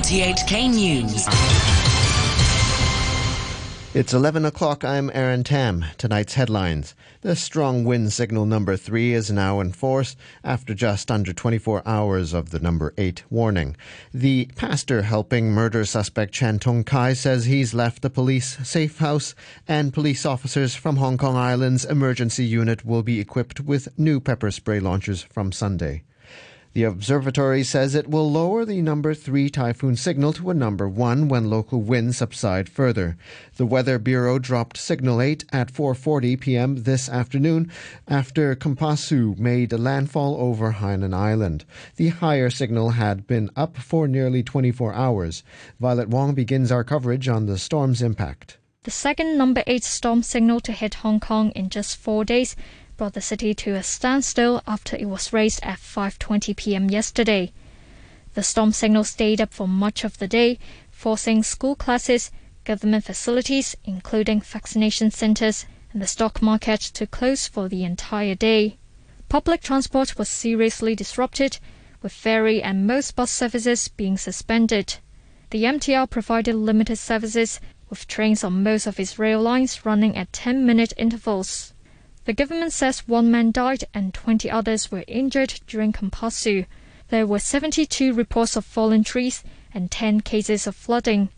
RTHK News. It's 11 o'clock. I'm Aaron Tam. Tonight's headlines. The strong wind signal number 3 is now in force after just under 24 hours of the number 8 warning. The pastor helping murder suspect Chan Tong Kai says he's left the police safe house and police officers from Hong Kong Island's emergency unit will be equipped with new pepper spray launchers from Sunday. The observatory says it will lower the number 3 typhoon signal to a number 1 when local winds subside further. The Weather Bureau dropped signal 8 at 4:40 p.m. this afternoon after Kompasu made a landfall over Hainan Island. The higher signal had been up for nearly 24 hours. Violet Wong begins our coverage on the storm's impact. The second number 8 storm signal to hit Hong Kong in just 4 days brought the city to a standstill after it was raised at 5:20 p.m. yesterday. The storm signal stayed up for much of the day, forcing school classes, government facilities, including vaccination centers, and the stock market to close for the entire day. Public transport was seriously disrupted, with ferry and most bus services being suspended. The MTR provided limited services, with trains on most of its rail lines running at 10 minute intervals. The government says one man died and 20 others were injured during Kompasu. There were 72 reports of fallen trees and 10 cases of flooding.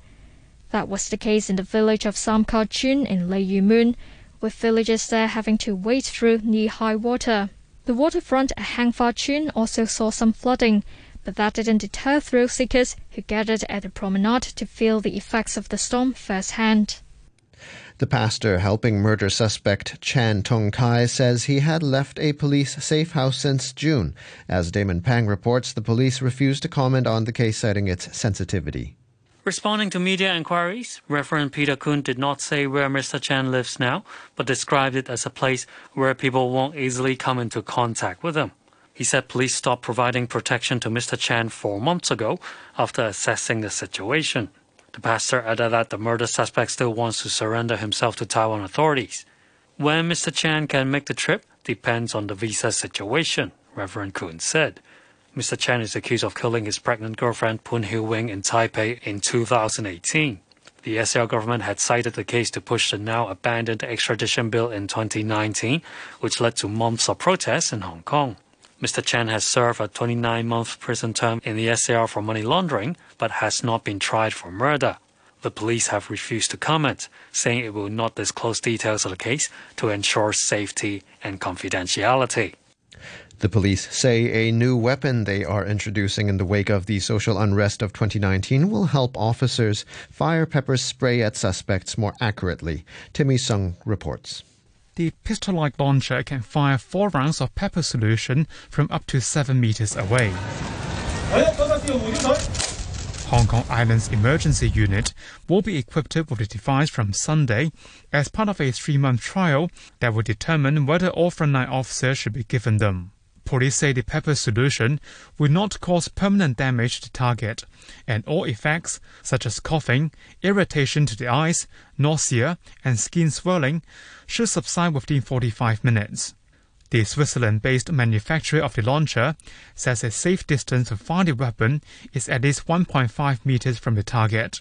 That was the case in the village of Sam Ka Tsuen in Yu Mun, with villagers there having to wade through knee-high water. The waterfront at Heng Fa Chuen also saw some flooding, but that didn't deter thrill seekers who gathered at the promenade to feel the effects of the storm firsthand. The pastor helping murder suspect Chan Tong Kai says he had left a police safe house since June. As Damon Pang reports, the police refused to comment on the case, citing its sensitivity. Responding to media inquiries, Reverend Peter Koon did not say where Mr. Chan lives now, but described it as a place where people won't easily come into contact with him. He said police stopped providing protection to Mr. Chan four months ago after assessing the situation. The pastor added that the murder suspect still wants to surrender himself to Taiwan authorities. When Mr. Chan can make the trip depends on the visa situation, Reverend Koon said. Mr. Chan is accused of killing his pregnant girlfriend Poon Hiu Wing in Taipei in 2018. The SAR government had cited the case to push the now abandoned extradition bill in 2019, which led to months of protests in Hong Kong. Mr. Chen has served a 29 month prison term in the SAR for money laundering, but has not been tried for murder. The police have refused to comment, saying it will not disclose details of the case to ensure safety and confidentiality. The police say a new weapon they are introducing in the wake of the social unrest of 2019 will help officers fire pepper spray at suspects more accurately. Timmy Sung reports. The pistol-like launcher can fire four rounds of pepper solution from up to seven meters away. Hong Kong Island's emergency unit will be equipped with the device from Sunday as part of a three-month trial that will determine whether all frontline officers should be given them. Police say the pepper solution will not cause permanent damage to target, and all effects, such as coughing, irritation to the eyes, nausea, and skin swelling, should subside within 45 minutes. The Switzerland based manufacturer of the launcher says a safe distance to fire the weapon is at least 1.5 meters from the target.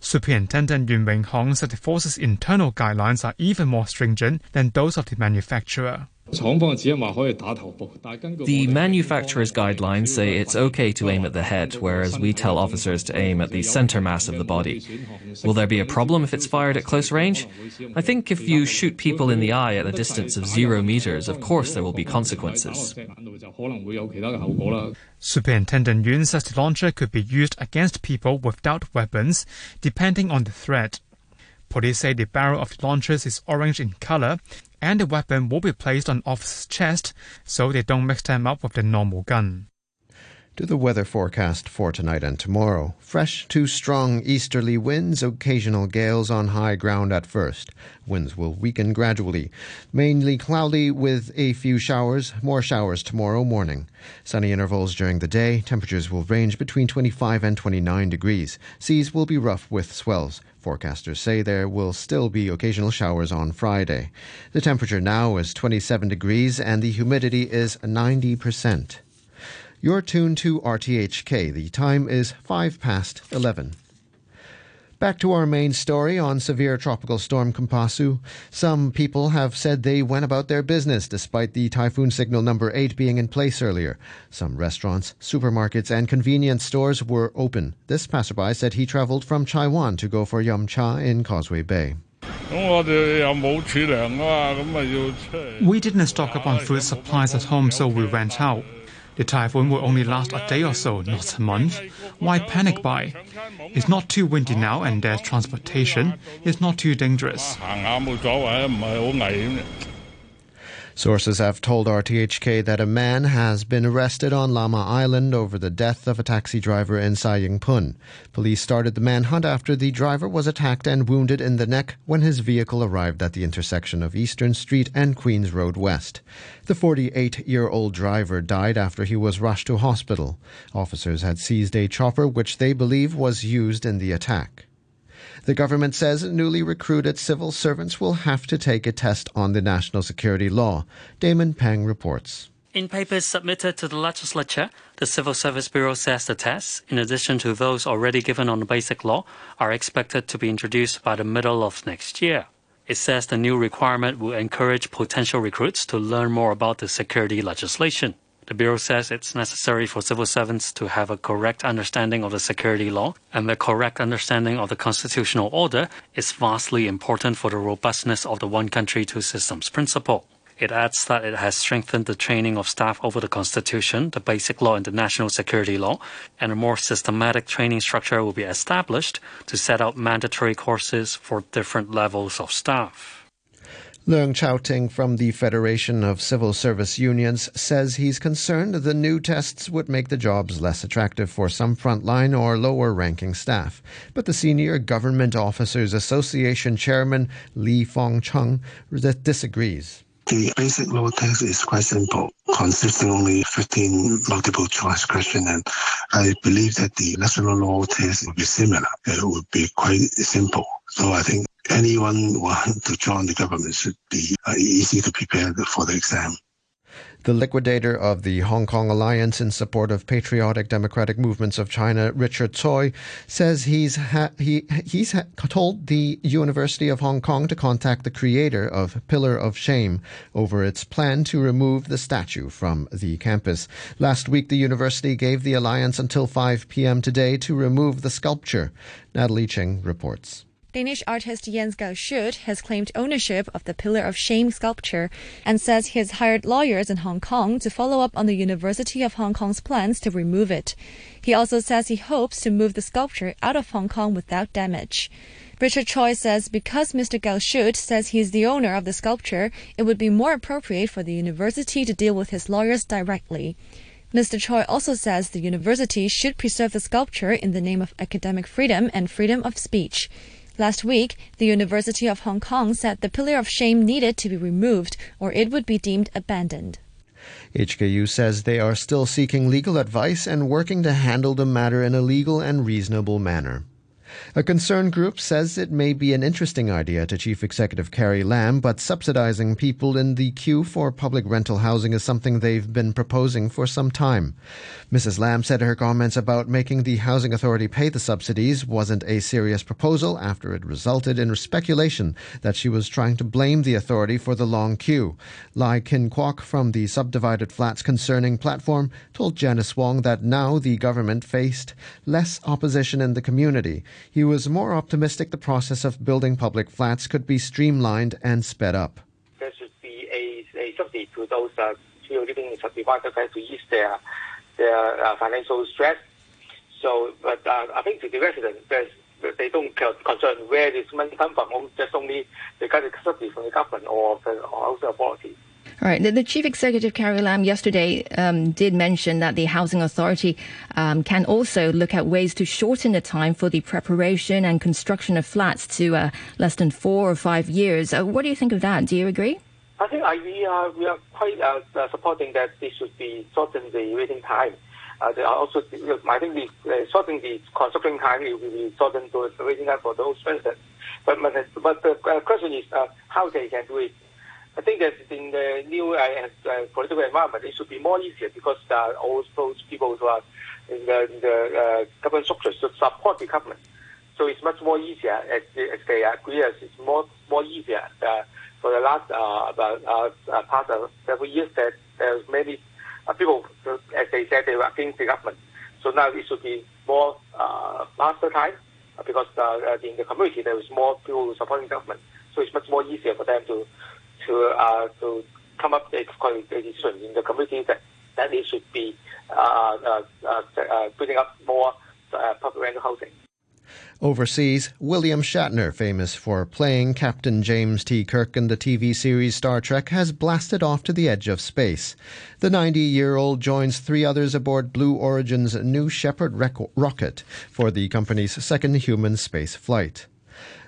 Superintendent Yuen Wing Hong said the force's internal guidelines are even more stringent than those of the manufacturer. The manufacturer's guidelines say it's okay to aim at the head, whereas we tell officers to aim at the center mass of the body. Will there be a problem if it's fired at close range? I think if you shoot people in the eye at a distance of zero meters, of course there will be consequences. Superintendent Yuen says the launcher could be used against people without weapons, depending on the threat. Police say the barrel of the launchers is orange in color and the weapon will be placed on officer's chest so they don't mix them up with the normal gun. To the weather forecast for tonight and tomorrow. Fresh to strong easterly winds, occasional gales on high ground at first. Winds will weaken gradually. Mainly cloudy with a few showers, more showers tomorrow morning. Sunny intervals during the day. Temperatures will range between 25 and 29 degrees. Seas will be rough with swells. Forecasters say there will still be occasional showers on Friday. The temperature now is 27 degrees and the humidity is 90%. You're tuned to RTHK. The time is 5 past 11. Back to our main story on severe tropical storm Kompasu. Some people have said they went about their business despite the typhoon signal number 8 being in place earlier. Some restaurants, supermarkets, and convenience stores were open. This passerby said he traveled from Chai Wan to go for yum cha in Causeway Bay. We didn't stock up on food supplies at home, so we went out. The typhoon will only last a day or so, not a month. Why panic buy? It's not too windy now and there's transportation. It's not too dangerous. Sources have told RTHK that a man has been arrested on Lama Island over the death of a taxi driver in Sai Ying Pun. Police started the manhunt after the driver was attacked and wounded in the neck when his vehicle arrived at the intersection of Eastern Street and Queens Road West. The 48 year old driver died after he was rushed to hospital. Officers had seized a chopper which they believe was used in the attack. The government says newly recruited civil servants will have to take a test on the national security law. Damon Pang reports. In papers submitted to the legislature, the Civil Service Bureau says the tests, in addition to those already given on the basic law, are expected to be introduced by the middle of next year. It says the new requirement will encourage potential recruits to learn more about the security legislation. The Bureau says it's necessary for civil servants to have a correct understanding of the security law, and the correct understanding of the constitutional order is vastly important for the robustness of the one country, two systems principle. It adds that it has strengthened the training of staff over the Constitution, the Basic Law, and the National Security Law, and a more systematic training structure will be established to set out mandatory courses for different levels of staff. Leung Chau-ting from the Federation of Civil Service Unions says he's concerned the new tests would make the jobs less attractive for some frontline or lower ranking staff. But the Senior Government Officers Association chairman Lee Fong Chung disagrees. The basic law test is quite simple, consisting only 15 multiple choice questions, and I believe that the national law test would be similar. It would be quite simple. So I think anyone want to join the government should be uh, easy to prepare for the exam. The liquidator of the Hong Kong Alliance in support of patriotic democratic movements of China, Richard Tsoi, says he's ha- he he's ha- told the University of Hong Kong to contact the creator of Pillar of Shame over its plan to remove the statue from the campus. Last week, the university gave the alliance until 5 p.m. today to remove the sculpture. Natalie Cheng reports. Danish artist Jens Galschiøt has claimed ownership of the Pillar of Shame sculpture and says he has hired lawyers in Hong Kong to follow up on the University of Hong Kong's plans to remove it. He also says he hopes to move the sculpture out of Hong Kong without damage. Richard Tsoi says because Mr. Galschiøt says he is the owner of the sculpture, it would be more appropriate for the university to deal with his lawyers directly. Mr. Tsoi also says the university should preserve the sculpture in the name of academic freedom and freedom of speech. Last week, the University of Hong Kong said the Pillar of Shame needed to be removed or it would be deemed abandoned. HKU says they are still seeking legal advice and working to handle the matter in a legal and reasonable manner. A concerned group says it may be an interesting idea to Chief Executive Carrie Lam, but subsidizing people in the queue for public rental housing is something they've been proposing for some time. Mrs. Lam said her comments about making the Housing Authority pay the subsidies wasn't a serious proposal after it resulted in speculation that she was trying to blame the authority for the long queue. Lai Kin Kwok from the Subdivided Flats Concerning platform told Janice Wong that now the government faced less opposition in the community. He was more optimistic the process of building public flats could be streamlined and sped up. There should be a, a subsidy to those uh, living in subdivided flats to ease their, their uh, financial stress. So, but uh, I think to the residents, they don't concern where this money comes from. Just only they get the subsidy from the government or the or housing authority. All right. The, the, Chief Executive, Carrie Lam, yesterday um, did mention that the Housing Authority um, can also look at ways to shorten the time for the preparation and construction of flats to uh, less than four or five years. Uh, what do you think of that? Do you agree? I think I, we, are, we are quite uh, uh supporting that this should be shorten the waiting time. Uh, there are also, I think the uh, shortening the construction time will be shortened to the waiting time for those residents. But, but, but the question is how they can do it I think that in the new uh, uh, political environment, it should be more easier because uh, all those people who are in the, in the uh, government structures should support the government. So it's much more easier as, as they agree. As it's more more easier uh, for the last uh, about uh, past several years that there's many people, as they said, they were against the government. So now it should be more faster time because in the community there is more people supporting government. So it's much more easier for them to to uh, to come up with a in the community that that they should be uh, uh, uh, putting up more public rental housing. Overseas, William Shatner, famous for playing Captain James T. Kirk in the TV series Star Trek, has blasted off to the edge of space. The 90 year old joins three others aboard Blue Origin's New Shepard rocket for the company's second human space flight.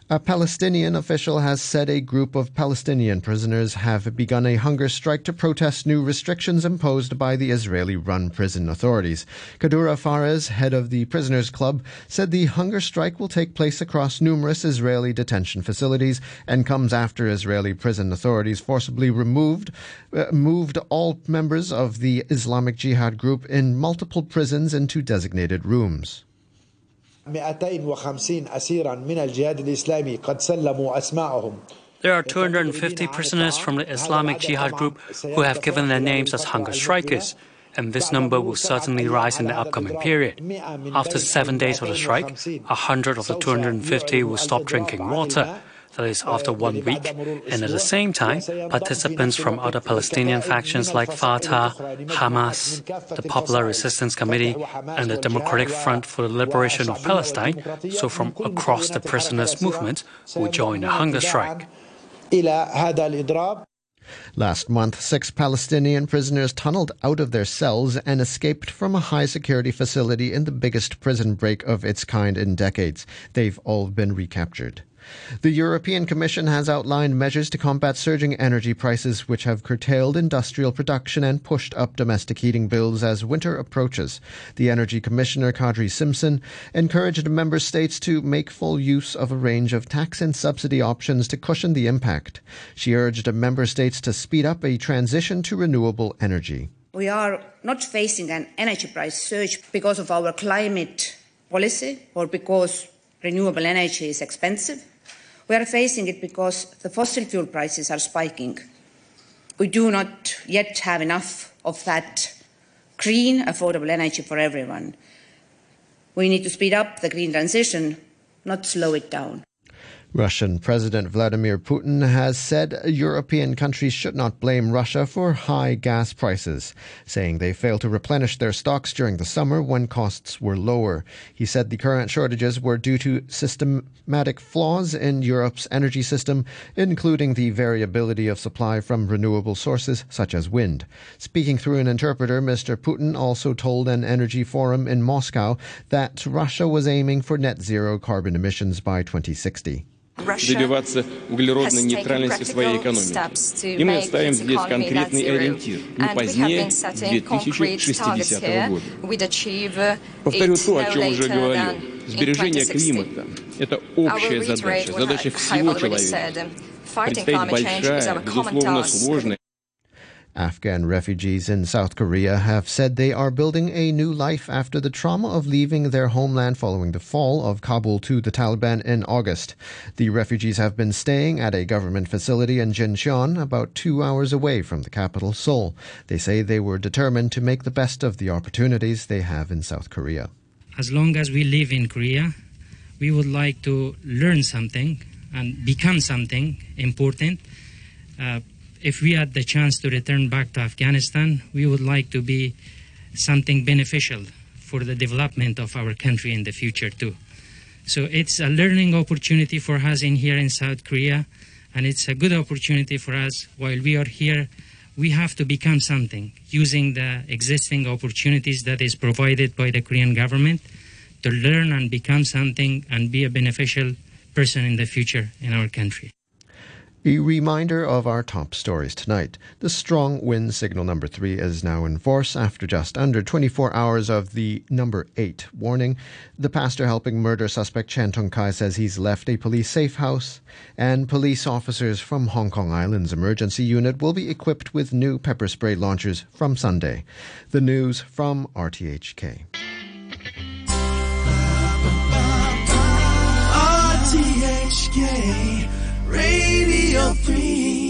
A Palestinian official has said a group of Palestinian prisoners have begun a hunger strike to protest new restrictions imposed by the Israeli run prison authorities. Kadura Fares, head of the Prisoners Club, said the hunger strike will take place across numerous Israeli detention facilities and comes after Israeli prison authorities forcibly removed uh, moved all members of the Islamic Jihad group in multiple prisons into designated rooms. 250 أسيرا من الجهاد الإسلامي قد سلموا أسماءهم There are 250 prisoners from the Islamic Jihad group who have given their names as hunger strikers, and this number will certainly rise in the upcoming period. After seven days of the strike, 100 of the 250 will stop drinking water that is after one week, and at the same time, participants from other Palestinian factions like Fatah, Hamas, the Popular Resistance Committee, and the Democratic Front for the Liberation of Palestine, so from across the prisoners' movement, will join a hunger strike. Last month, six Palestinian prisoners tunneled out of their cells and escaped from a high security facility in the biggest prison break of its kind in decades. They've all been recaptured. The European Commission has outlined measures to combat surging energy prices, which have curtailed industrial production and pushed up domestic heating bills as winter approaches. The Energy Commissioner, Kadri Simson, encouraged member states to make full use of a range of tax and subsidy options to cushion the impact. She urged member states to speed up a transition to renewable energy. We are not facing an energy price surge because of our climate policy or because renewable energy is expensive. We are facing it because the fossil fuel prices are spiking. We do not yet have enough of that green, affordable energy for everyone. We need to speed up the green transition, not slow it down. Russian President Vladimir Putin has said European countries should not blame Russia for high gas prices, saying they failed to replenish their stocks during the summer when costs were lower. He said the current shortages were due to systematic flaws in Europe's energy system, including the variability of supply from renewable sources such as wind. Speaking through an interpreter, Mr. Putin also told an energy forum in Moscow that Russia was aiming for net zero carbon emissions by 2060. Добиваться углеродной нейтральности своей экономики. И мы ставим здесь конкретный ориентир – не позднее 2060 года. Повторю то, о чем уже говорил. Сбережение климата – это общая задача, задача всего человека. Предстоит большая, безусловно, сложная Afghan refugees in South Korea have said they are building a new life after the trauma of leaving their homeland following the fall of Kabul to the Taliban in August. The refugees have been staying at a government facility in Jincheon, about two hours away from the capital, Seoul. They say they were determined to make the best of the opportunities they have in South Korea. As long as we live in Korea, we would like to learn something and become something important. Uh, if we had the chance to return back to Afghanistan, we would like to be something beneficial for the development of our country in the future too. So it's a learning opportunity for us in here in South Korea, and it's a good opportunity for us while we are here. We have to become something using the existing opportunities that is provided by the Korean government to learn and become something and be a beneficial person in the future in our country. A reminder of our top stories tonight. The strong wind signal number three is now in force after just under 24 hours of the number eight warning. The pastor helping murder suspect Chan Tong Kai says he's left a police safe house, and police officers from Hong Kong Island's emergency unit will be equipped with new pepper spray launchers from Sunday. The news from. RTHK 3.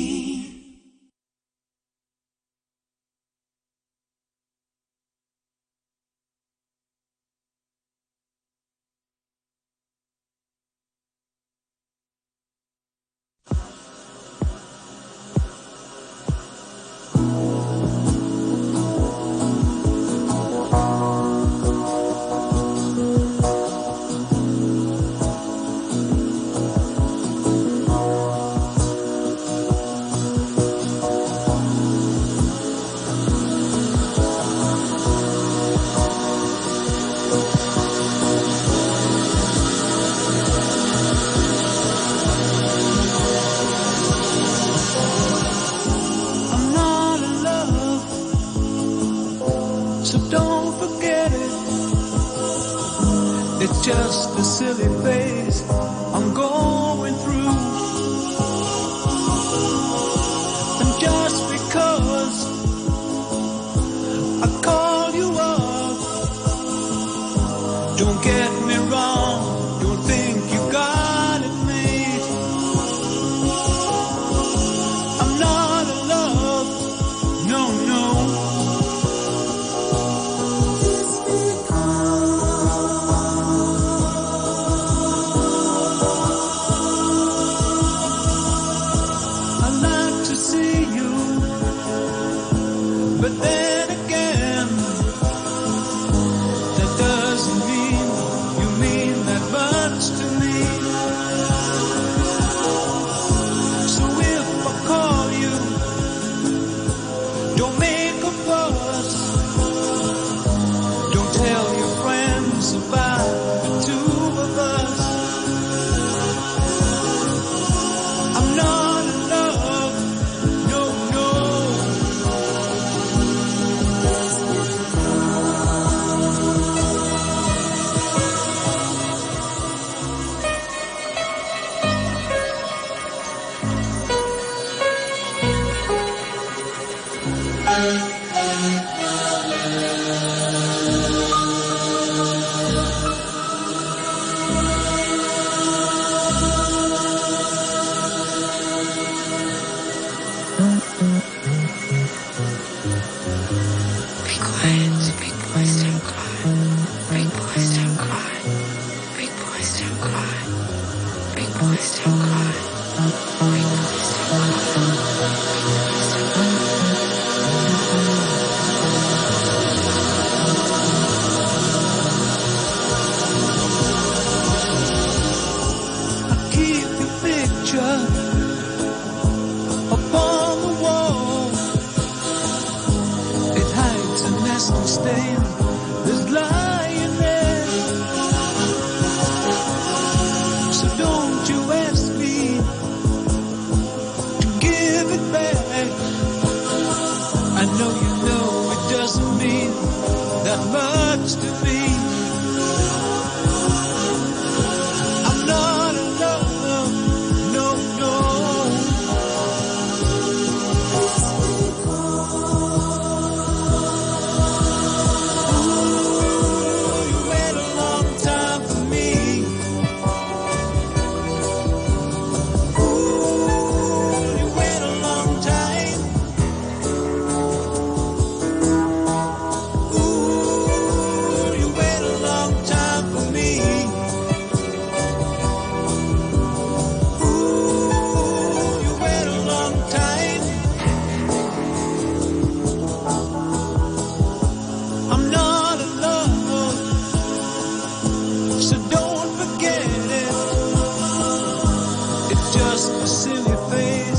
don't get me it just a silly thing.